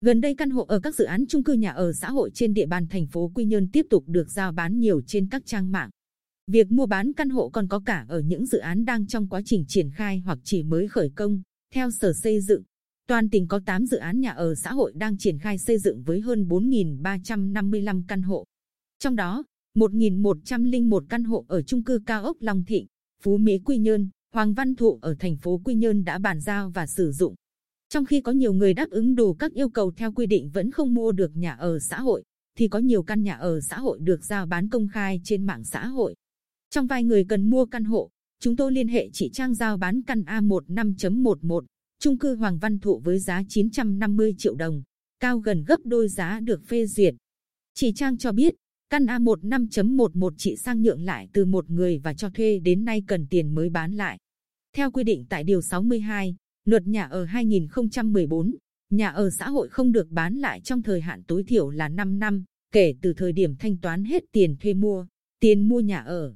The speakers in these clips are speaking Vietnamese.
Gần đây căn hộ ở các dự án chung cư nhà ở xã hội trên địa bàn thành phố Quy Nhơn tiếp tục được giao bán nhiều trên các trang mạng. Việc mua bán căn hộ còn có cả ở những dự án đang trong quá trình triển khai hoặc chỉ mới khởi công. Theo Sở Xây dựng, toàn tỉnh có 8 dự án nhà ở xã hội đang triển khai xây dựng với hơn 4.355 căn hộ. Trong đó, 1.101 căn hộ ở chung cư cao ốc Long Thịnh, Phú Mỹ Quy Nhơn, Hoàng Văn Thụ ở thành phố Quy Nhơn đã bàn giao và sử dụng. Trong khi có nhiều người đáp ứng đủ các yêu cầu theo quy định vẫn không mua được nhà ở xã hội, thì có nhiều căn nhà ở xã hội được giao bán công khai trên mạng xã hội. Trong vài người cần mua căn hộ, chúng tôi liên hệ chị Trang giao bán căn A15.11, chung cư Hoàng Văn Thụ với giá 950 triệu đồng, cao gần gấp đôi giá được phê duyệt. Chị Trang cho biết, căn A15.11 chị sang nhượng lại từ một người và cho thuê đến nay cần tiền mới bán lại. Theo quy định tại Điều 62, Luật Nhà ở 2014, nhà ở xã hội không được bán lại trong thời hạn tối thiểu là 5 năm, kể từ thời điểm thanh toán hết tiền thuê mua, tiền mua nhà ở.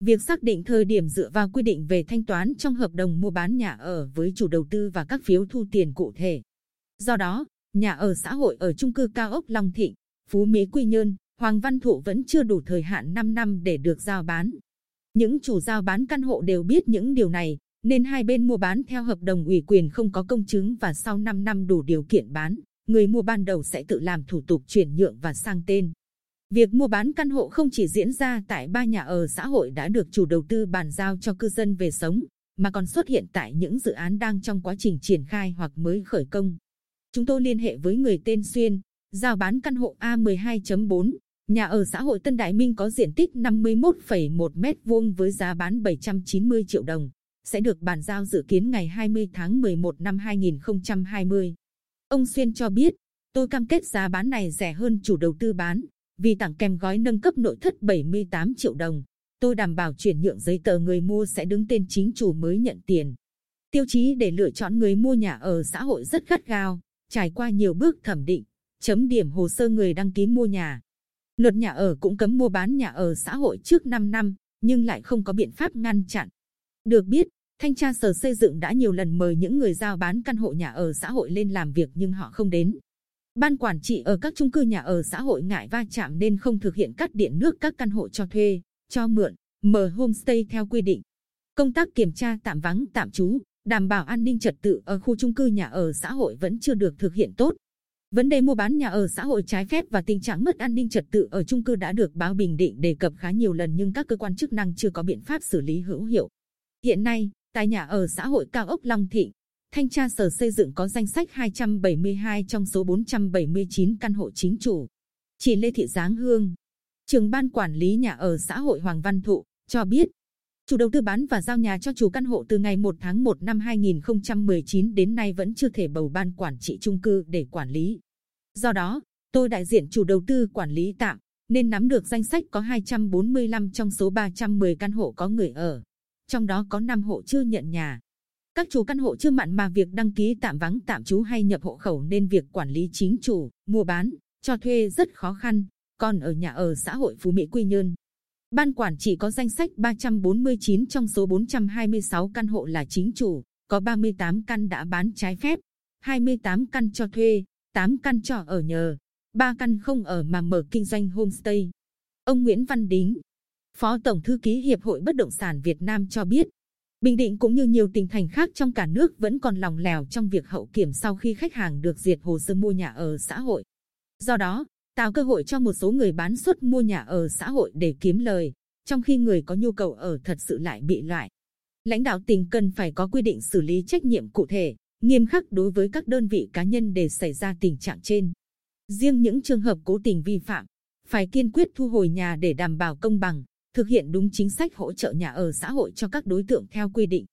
Việc xác định thời điểm dựa vào quy định về thanh toán trong hợp đồng mua bán nhà ở với chủ đầu tư và các phiếu thu tiền cụ thể. Do đó, nhà ở xã hội ở trung cư cao ốc Long Thịnh, Phú Mỹ Quy Nhơn, Hoàng Văn Thụ vẫn chưa đủ thời hạn 5 năm để được giao bán. Những chủ giao bán căn hộ đều biết những điều này, nên hai bên mua bán theo hợp đồng ủy quyền không có công chứng và sau 5 năm đủ điều kiện bán, người mua ban đầu sẽ tự làm thủ tục chuyển nhượng và sang tên. Việc mua bán căn hộ không chỉ diễn ra tại ba nhà ở xã hội đã được chủ đầu tư bàn giao cho cư dân về sống, mà còn xuất hiện tại những dự án đang trong quá trình triển khai hoặc mới khởi công. Chúng tôi liên hệ với người tên Xuyên, giao bán căn hộ A12.4, nhà ở xã hội Tân Đại Minh có diện tích 51,1 mét vuông với giá bán 790 triệu đồng sẽ được bàn giao dự kiến ngày 20 tháng 11 năm 2020. Ông Xuyên cho biết, tôi cam kết giá bán này rẻ hơn chủ đầu tư bán, vì tặng kèm gói nâng cấp nội thất 78 triệu đồng. Tôi đảm bảo chuyển nhượng giấy tờ người mua sẽ đứng tên chính chủ mới nhận tiền. Tiêu chí để lựa chọn người mua nhà ở xã hội rất gắt gao, trải qua nhiều bước thẩm định, chấm điểm hồ sơ người đăng ký mua nhà. Luật nhà ở cũng cấm mua bán nhà ở xã hội trước 5 năm, nhưng lại không có biện pháp ngăn chặn. Được biết, Thanh tra Sở Xây dựng đã nhiều lần mời những người giao bán căn hộ nhà ở xã hội lên làm việc nhưng họ không đến. Ban quản trị ở các chung cư nhà ở xã hội ngại va chạm nên không thực hiện cắt điện nước các căn hộ cho thuê, cho mượn, mở homestay theo quy định. Công tác kiểm tra tạm vắng tạm trú, đảm bảo an ninh trật tự ở khu chung cư nhà ở xã hội vẫn chưa được thực hiện tốt. Vấn đề mua bán nhà ở xã hội trái phép và tình trạng mất an ninh trật tự ở chung cư đã được báo Bình Định đề cập khá nhiều lần nhưng các cơ quan chức năng chưa có biện pháp xử lý hữu hiệu. Hiện nay, tại nhà ở xã hội cao ốc Long Thịnh, Thanh tra Sở Xây dựng có danh sách 272 trong số 479 căn hộ chính chủ. Chị Lê Thị Giáng Hương, trưởng ban quản lý nhà ở xã hội Hoàng Văn Thụ, cho biết, chủ đầu tư bán và giao nhà cho chủ căn hộ từ ngày 1 tháng 1 năm 2019 đến nay vẫn chưa thể bầu ban quản trị chung cư để quản lý. Do đó, tôi đại diện chủ đầu tư quản lý tạm, nên nắm được danh sách có 245 trong số 310 căn hộ có người ở trong đó có 5 hộ chưa nhận nhà. Các chủ căn hộ chưa mặn mà việc đăng ký tạm vắng tạm trú hay nhập hộ khẩu nên việc quản lý chính chủ, mua bán, cho thuê rất khó khăn. Còn ở nhà ở xã hội Phú Mỹ Quy Nhơn, ban quản trị có danh sách 349 trong số 426 căn hộ là chính chủ, có 38 căn đã bán trái phép, 28 căn cho thuê, 8 căn cho ở nhờ, 3 căn không ở mà mở kinh doanh homestay. Ông Nguyễn Văn Đính, Phó Tổng Thư ký Hiệp hội Bất động sản Việt Nam cho biết, Bình Định cũng như nhiều tỉnh thành khác trong cả nước vẫn còn lòng lèo trong việc hậu kiểm sau khi khách hàng được duyệt hồ sơ mua nhà ở xã hội. Do đó, tạo cơ hội cho một số người bán suất mua nhà ở xã hội để kiếm lời, trong khi người có nhu cầu ở thật sự lại bị loại. Lãnh đạo tỉnh cần phải có quy định xử lý trách nhiệm cụ thể, nghiêm khắc đối với các đơn vị cá nhân để xảy ra tình trạng trên. Riêng những trường hợp cố tình vi phạm, phải kiên quyết thu hồi nhà để đảm bảo công bằng, thực hiện đúng chính sách hỗ trợ nhà ở xã hội cho các đối tượng theo quy định.